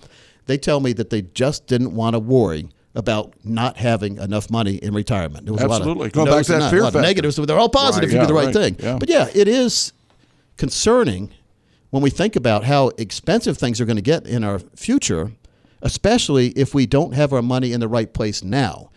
they tell me that they just didn't want to worry about not having enough money in retirement. There was Absolutely. a lot of Going back to that not- fear a lot of negatives, but they're all positive. Right. You do the right, right. thing. Yeah. But yeah, it is concerning when we think about how expensive things are going to get in our future, especially if we don't have our money in the right place now.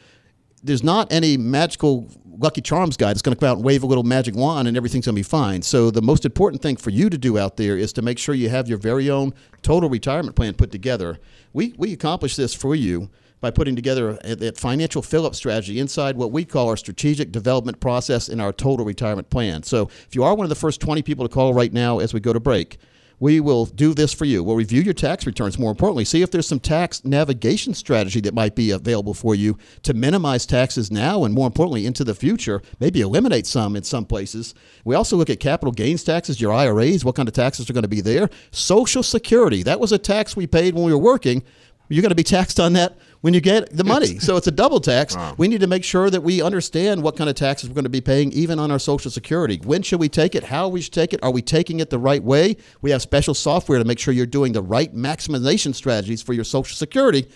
There's not any magical Lucky Charms guy that's going to come out and wave a little magic wand and everything's going to be fine. So the most important thing for you to do out there is to make sure you have your very own total retirement plan put together. We we accomplish this for you by putting together a, financial fill-up strategy inside what we call our strategic development process in our total retirement plan. So if you are one of the first 20 people to call right now as we go to break, we will do this for you. We'll review your tax returns more importantly, see if there's some tax navigation strategy that might be available for you to minimize taxes now and more importantly into the future, maybe eliminate some in some places. We also look at capital gains taxes, your IRAs, what kind of taxes are going to be there. Social Security, that was a tax we paid when we were working. You're going to be taxed on that when you get the money. so it's a double tax. Wow. We need to make sure that we understand what kind of taxes we're going to be paying, even on our Social Security. When should we take it? How we should take it? Are we taking it the right way? We have special software to make sure you're doing the right maximization strategies for your Social Security.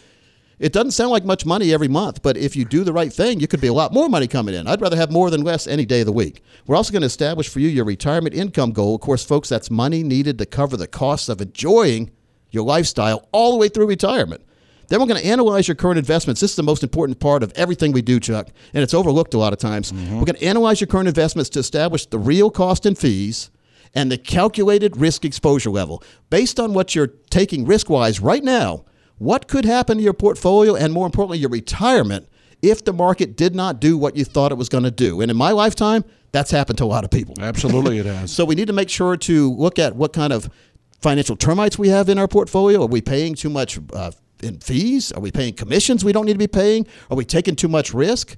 It doesn't sound like much money every month, but if you do the right thing, you could be a lot more money coming in. I'd rather have more than less any day of the week. We're also going to establish for you your retirement income goal. Of course, folks, that's money needed to cover the costs of enjoying your lifestyle all the way through retirement. Then we're going to analyze your current investments. This is the most important part of everything we do, Chuck, and it's overlooked a lot of times. Mm-hmm. We're going to analyze your current investments to establish the real cost and fees and the calculated risk exposure level. Based on what you're taking risk wise right now, what could happen to your portfolio and more importantly, your retirement if the market did not do what you thought it was going to do? And in my lifetime, that's happened to a lot of people. Absolutely, it has. so we need to make sure to look at what kind of financial termites we have in our portfolio. Are we paying too much uh, in fees? Are we paying commissions we don't need to be paying? Are we taking too much risk?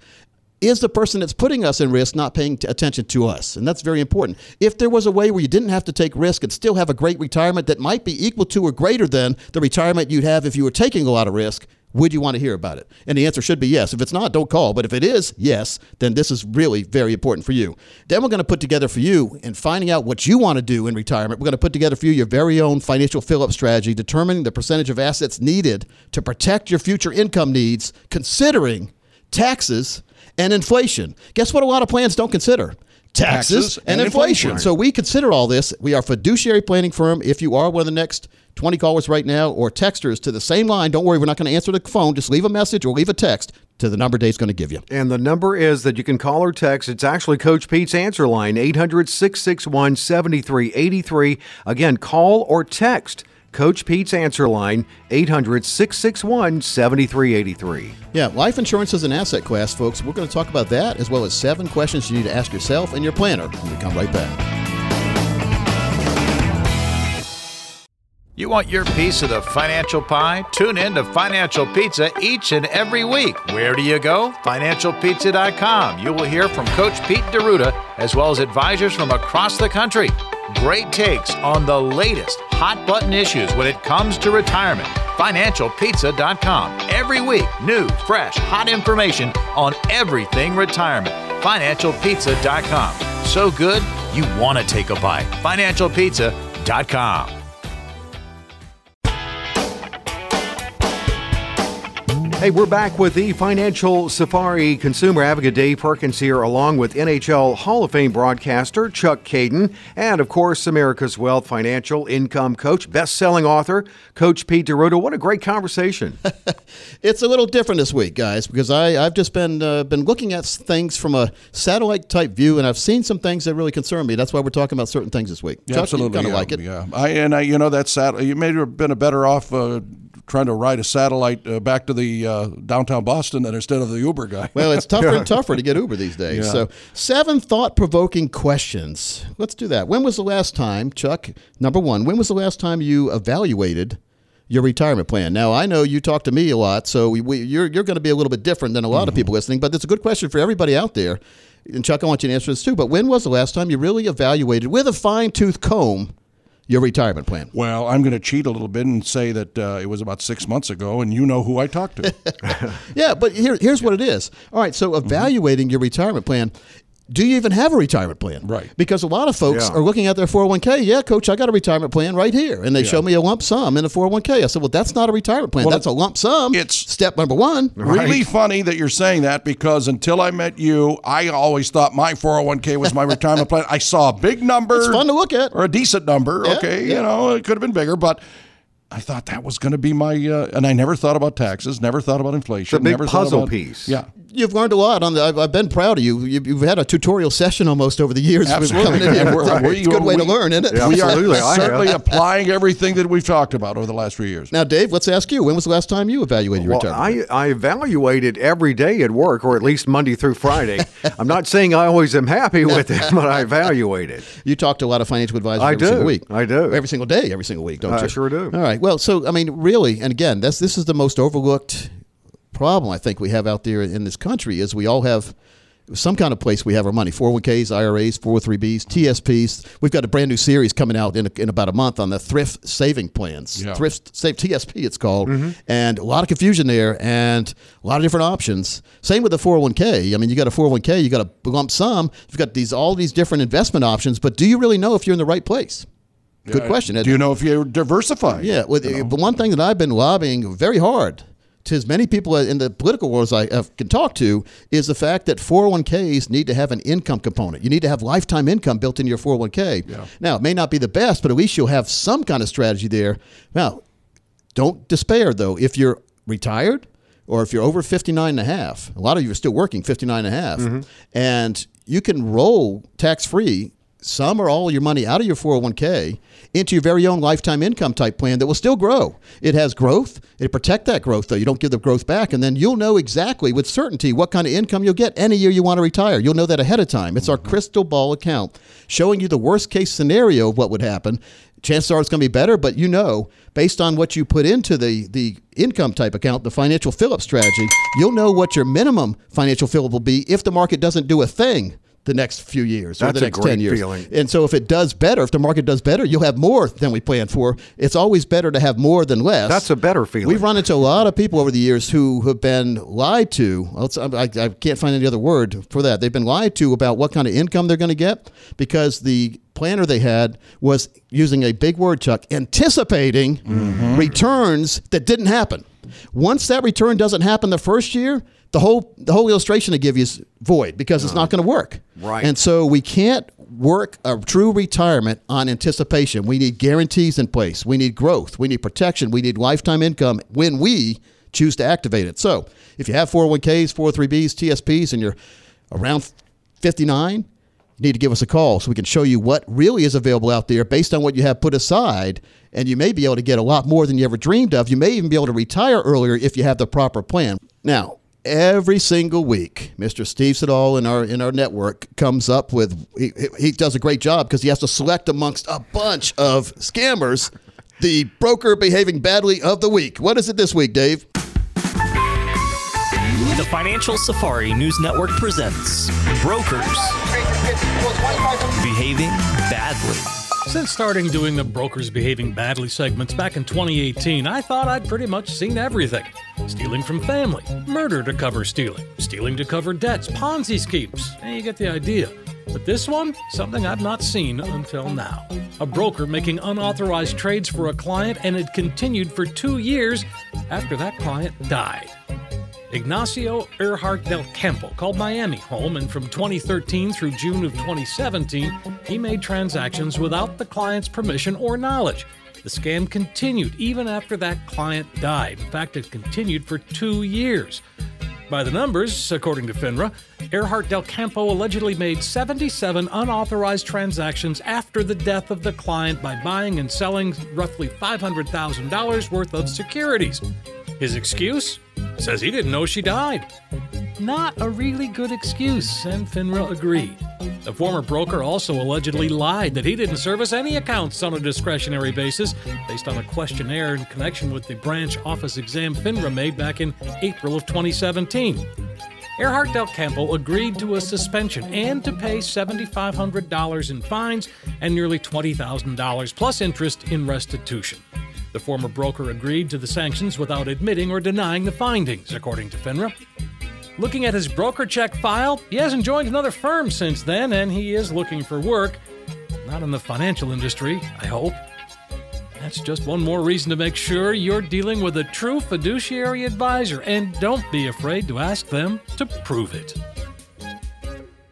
Is the person that's putting us in risk not paying t- attention to us? And that's very important. If there was a way where you didn't have to take risk and still have a great retirement that might be equal to or greater than the retirement you'd have if you were taking a lot of risk, would you want to hear about it? And the answer should be yes. If it's not, don't call. But if it is yes, then this is really very important for you. Then we're going to put together for you in finding out what you want to do in retirement. We're going to put together for you your very own financial fill up strategy, determining the percentage of assets needed to protect your future income needs, considering taxes and inflation. Guess what a lot of plans don't consider? Taxes, taxes and, and inflation. inflation. So we consider all this. We are a fiduciary planning firm. If you are one of the next 20 callers right now or texters to the same line. Don't worry, we're not going to answer the phone. Just leave a message or leave a text to the number Dave's going to give you. And the number is that you can call or text. It's actually Coach Pete's answer line, 800 661 7383. Again, call or text. Coach Pete's answer line, 800 661 7383. Yeah, life insurance is an asset class, folks. We're going to talk about that as well as seven questions you need to ask yourself and your planner when we come right back. You want your piece of the financial pie? Tune in to Financial Pizza each and every week. Where do you go? FinancialPizza.com. You will hear from Coach Pete D'Arruda as well as advisors from across the country. Great takes on the latest hot button issues when it comes to retirement. FinancialPizza.com. Every week, new, fresh, hot information on everything retirement. FinancialPizza.com. So good, you want to take a bite. FinancialPizza.com. Hey, we're back with the Financial Safari Consumer Advocate Dave Perkins here, along with NHL Hall of Fame broadcaster Chuck Kaiton, and of course, America's Wealth Financial Income Coach, best selling author, Coach Pete D'Arruda. What a great conversation. it's a little different this week, guys, because I, I've just been, uh, been looking at things from a satellite type view, and I've seen some things that really concern me. That's why we're talking about certain things this week. Yeah, Chuck, absolutely. kind of yeah, like it. Yeah. I, and I, you know, that sat- you may have been a better off. Uh, trying to ride a satellite uh, back to the uh, downtown Boston than instead of the Uber guy. well, it's tougher and tougher to get Uber these days. Yeah. So, seven thought provoking questions. Let's do that. When was the last time, Chuck? Number one, when was the last time you evaluated? Your retirement plan. Now, I know you talk to me a lot, so we, we, you're, you're going to be a little bit different than a lot mm-hmm. of people listening, but it's a good question for everybody out there. And Chuck, I want you to answer this too. But when was the last time you really evaluated with a fine tooth comb your retirement plan? Well, I'm going to cheat a little bit and say that uh, it was about six months ago, and you know who I talked to. yeah, but here, here's what it is. All right, so evaluating mm-hmm. your retirement plan do you even have a retirement plan? Right. Because a lot of folks yeah. are looking at their 401k. Yeah, coach, I got a retirement plan right here. And they yeah. show me a lump sum in a 401k. I said, well, that's not a retirement plan. Well, that's a lump sum. It's step number one. Really funny that you're saying that because until I met you, I always thought my 401k was my retirement plan. I saw a big number. It's fun to look at. Or a decent number. Yeah, okay. You know, it could have been bigger, but. I thought that was going to be my, uh, and I never thought about taxes, never thought about inflation. It's a big never puzzle about, piece. Yeah, you've learned a lot. On the, I've, I've been proud of you. you. You've had a tutorial session almost over the years. Absolutely. Coming in here. We're- we- it's a good way to learn, isn't it? Yeah, we are Absolutely, I have. certainly applying everything that we've talked about over the last few years. Now, Dave, let's ask you. When was the last time you evaluated your Well, retirement? I, I evaluate it every day at work, or at least Monday through Friday. I'm not saying I always am happy with it, but I evaluate it. You talk to a lot of financial advisors I every do. single week. I do. Every single day, every single week, don't I you? I sure do. All right. Well, so I mean, really, and again, that's this is the most overlooked problem I think we have out there in this country is we all have some kind of place we have our money. 401ks iras 403bs tsps we've got a brand new series coming out in, a, in about a month on the thrift saving plans. Yeah. thrift save tsp it's called. Mm-hmm. and a lot of confusion there and a lot of different options. Same with the 401k i mean you got a 401k you got a lump sum you've got these all these different investment options but do you really know if you're in the right place good Uh, question Do you know if you're diversifying? yeah, well, the but one thing that I've been lobbying very hard to as many people in the political world as I can talk to is the fact that 401ks need to have an income component. You need to have lifetime income built into your 401k. Yeah. Now, it may not be the best, but at least you'll have some kind of strategy there. Now, don't despair though. If you're retired or if you're over 59 and a half, a lot of you are still working 59 and a half, and you can roll tax free some or all your money out of your 401k into your very own lifetime income type plan that will still grow. It has growth. It protect that growth though. You don't give the growth back and then you'll know exactly with certainty what kind of income you'll get any year you want to retire. You'll know that ahead of time. It's our crystal ball account showing you the worst case scenario of what would happen. Chances are it's going to be better, but you know, based on what you put into the, the income type account, the financial fill up strategy, you'll know what your minimum financial fill up will be if the market doesn't do a thing the next few years or That's the a next great 10 years. feeling. And so if it does better, if the market does better, you'll have more than we planned for. It's always better to have more than less. That's a better feeling. We've run into a lot of people over the years who have been lied to. I, I can't find any other word for that. They've been lied to about what kind of income they're going to get because the planner they had was using a big word, Chuck, anticipating mm-hmm. returns that didn't happen. Once that return doesn't happen the first year, the whole the whole illustration I give you is void because it's not uh-huh. going to work. Right. And so we can't work a true retirement on anticipation. We need guarantees in place. We need growth. We need protection. We need lifetime income when we choose to activate it. So if you have 401ks, 403bs, TSPs, and you're around 59, you need to give us a call so we can show you what really is available out there based on what you have put aside. And you may be able to get a lot more than you ever dreamed of. You may even be able to retire earlier if you have the proper plan. Now, every single week, Mr. Steve Siddall in our in our network comes up with he, he does a great job because he has to select amongst a bunch of scammers the broker behaving badly of the week. What is it this week, Dave? The Financial Safari News Network presents Brokers Behaving Badly. Since starting doing the brokers behaving badly segments back in 2018, I thought I'd pretty much seen everything. Stealing from family, murder to cover stealing, stealing to cover debts, Ponzi schemes. You get the idea. But this one, something I've not seen until now. A broker making unauthorized trades for a client, and it continued for two years after that client died. Ignacio Earhart del Campo called Miami home, and from 2013 through June of 2017, he made transactions without the client's permission or knowledge. The scam continued even after that client died. In fact, it continued for two years. By the numbers, according to FINRA, Earhart Del Campo allegedly made 77 unauthorized transactions after the death of the client by buying and selling roughly $500,000 worth of securities. His excuse? Says he didn't know she died. Not a really good excuse, and FINRA agreed. The former broker also allegedly lied that he didn't service any accounts on a discretionary basis based on a questionnaire in connection with the branch office exam FINRA made back in April of 2017. Earhart Del Campo agreed to a suspension and to pay $7,500 in fines and nearly $20,000 plus interest in restitution. The former broker agreed to the sanctions without admitting or denying the findings, according to FINRA. Looking at his broker check file, he hasn't joined another firm since then, and he is looking for work. Not in the financial industry, I hope. That's just one more reason to make sure you're dealing with a true fiduciary advisor, and don't be afraid to ask them to prove it.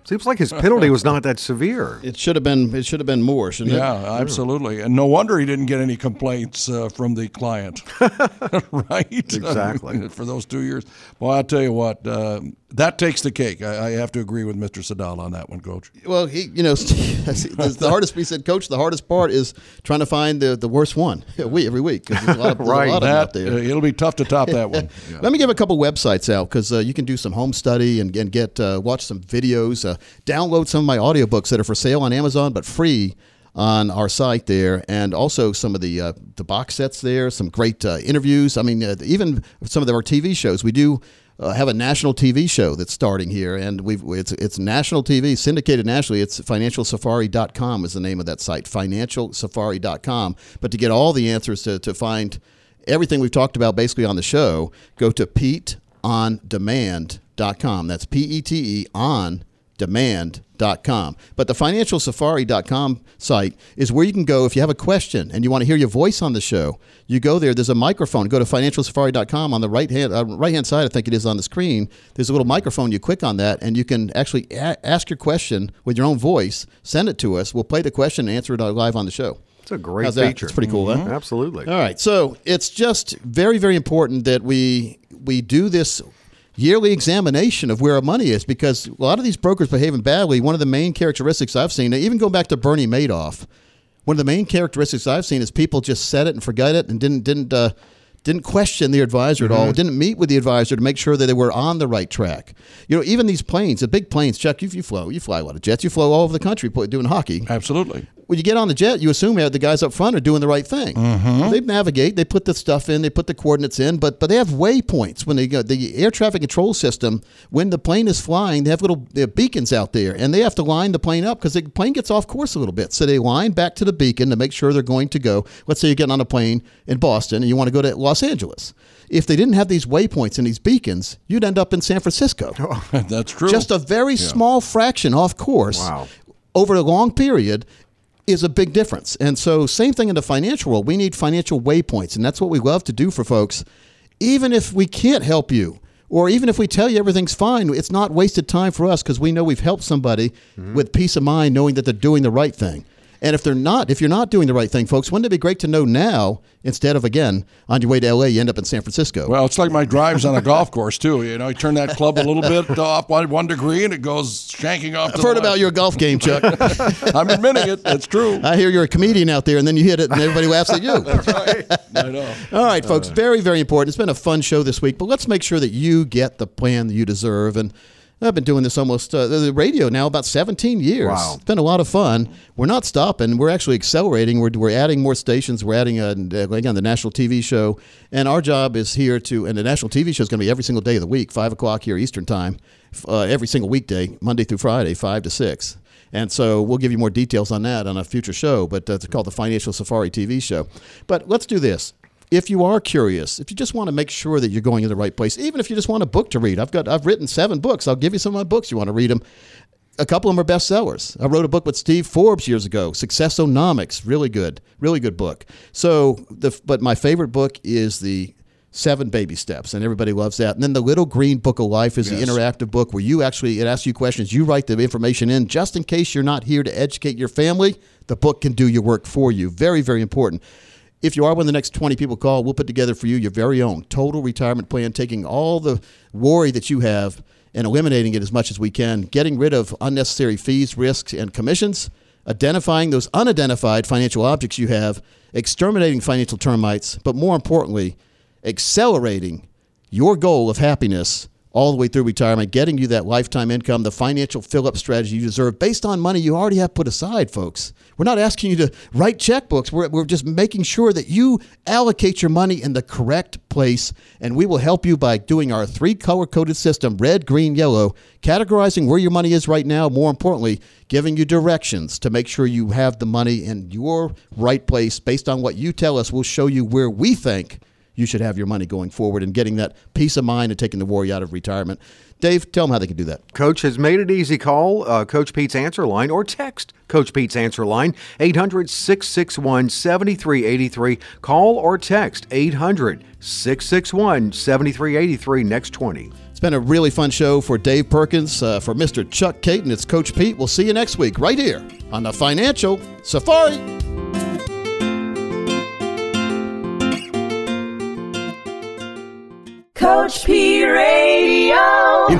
Seems like his penalty was not that severe. It should have been. It should have been more, shouldn't Yeah, it? absolutely. And no wonder he didn't get any complaints uh, from the client. right? Exactly. For those two years. Well, I'll tell you what, uh, that takes the cake. I, I have to agree with Mr. Sadal on that one, Coach. Well, he, you know, the, the hardest. We said, Coach, the hardest part is trying to find the, the worst one. We every week. 'cause There's a lot of, there's a right. lot of them That, out there. uh, it'll be tough to top that one. Yeah. Let me give a couple websites out because uh, you can do some home study and, and get uh, watch some videos, uh, download some of my audiobooks that are for sale on Amazon but free on our site there, and also some of the uh, the box sets there. Some great uh, interviews. I mean, uh, even some of our TV shows. We do. Uh, have a national TV show that's starting here, and we've it's it's national TV syndicated nationally. It's financialsafari.com is the name of that site, financialsafari.com. But to get all the answers to to find everything we've talked about basically on the show, go to PeteOnDemand.com. That's P E T E on demand.com. But the financialsafari.com site is where you can go if you have a question and you want to hear your voice on the show. You go there, there's a microphone. Go to financialsafari.com on the right hand uh, right hand side, I think it is on the screen. There's a little microphone. You click on that and you can actually a- ask your question with your own voice, send it to us. We'll play the question and answer it live on the show. It's a great How's that? feature. It's pretty cool, huh? Mhm. Absolutely. All right, so it's just very, very important that we we do this yearly examination of where our money is because a lot of these brokers behaving badly. One of the main characteristics I've seen, even going back to Bernie Madoff, one of the main characteristics I've seen is people just said it and forgot it and didn't didn't uh, didn't question the advisor at all. Didn't meet with the advisor to make sure that they were on the right track. You know, even these planes, the big planes. Chuck, you, you fly, you fly a lot of jets. You fly all over the country doing hockey. Absolutely. When you get on the jet, you assume that the guys up front are doing the right thing. Mm-hmm. They navigate, they put the stuff in, they put the coordinates in, but but they have waypoints when they go. The air traffic control system, when the plane is flying, they have little they have beacons out there, and they have to line the plane up because the plane gets off course a little bit. So they line back to the beacon to make sure they're going to go. Let's say you're getting on a plane in Boston and you want to go to Los Angeles. If they didn't have these waypoints and these beacons, you'd end up in San Francisco. That's true. Just a very small fraction off course Wow. over a long period is a big difference. And so, same thing in the financial world. We need financial waypoints, and that's what we love to do for folks. Even if we can't help you, or even if we tell you everything's fine, it's not wasted time for us because we know we've helped somebody mm-hmm. with peace of mind, knowing that they're doing the right thing. And if they're not, if you're not doing the right thing, folks, wouldn't it be great to know now instead of again on your way to LA, you end up in San Francisco? Well, it's like my drives on a golf course too. You know, you turn that club a little bit off one, one degree, and it goes shanking off. I've heard about your golf game, Chuck. I'm admitting it. That's true. I hear you're a comedian out there, and then you hit it, and everybody laughs at you. I know. All right, folks, very, very important. It's been a fun show this week, but let's make sure that you get the plan that you deserve. And I've been doing this almost uh, the radio now about 17 years. Wow. It's been a lot of fun. We're not stopping. We're actually accelerating. We're, we're adding more stations. We're adding, uh, again, the national TV show. And our job is here to, and the national TV show is going to be every single day of the week, 5 o'clock here Eastern Time, uh, every single weekday, Monday through Friday, 5 to 6. And so we'll give you more details on that on a future show, but uh, it's called the Financial Safari TV show. But let's do this. If you are curious, if you just want to make sure that you're going in the right place, even if you just want a book to read, I've got I've written seven books. I'll give you some of my books. You want to read them. A couple of them are bestsellers. I wrote a book with Steve Forbes years ago, Successonomics, really good, really good book. So, the but my favorite book is the Seven Baby Steps, and everybody loves that. And then the Little Green Book of Life is Yes. the interactive book where you actually it asks you questions. You write the information in just in case you're not here to educate your family. The book can do your work for you. Very, very important. If you are one of the next 20 people call, we'll put together for you your very own total retirement plan, taking all the worry that you have and eliminating it as much as we can, getting rid of unnecessary fees, risks, and commissions, identifying those unidentified financial objects you have, exterminating financial termites, but more importantly, accelerating your goal of happiness all the way through retirement, getting you that lifetime income, the financial fill up strategy you deserve based on money you already have put aside, folks. We're not asking you to write checkbooks. We're, we're just making sure that you allocate your money in the correct place, and we will help you by doing our three color coded system red, green, yellow, categorizing where your money is right now, more importantly, giving you directions to make sure you have the money in your right place based on what you tell us. We'll show you where we think you should have your money going forward and getting that peace of mind and taking the worry out of retirement. Dave, tell them how they can do that. Coach has made it easy. Call uh, Coach Pete's answer line or text Coach Pete's answer line 800 661 7383. Call or text 800 661 7383 next 20. It's been a really fun show for Dave Perkins, uh, for Mr. Chuck Kaiton. It's Coach Pete. We'll see you next week right here on the Financial Safari. Coach P Radio.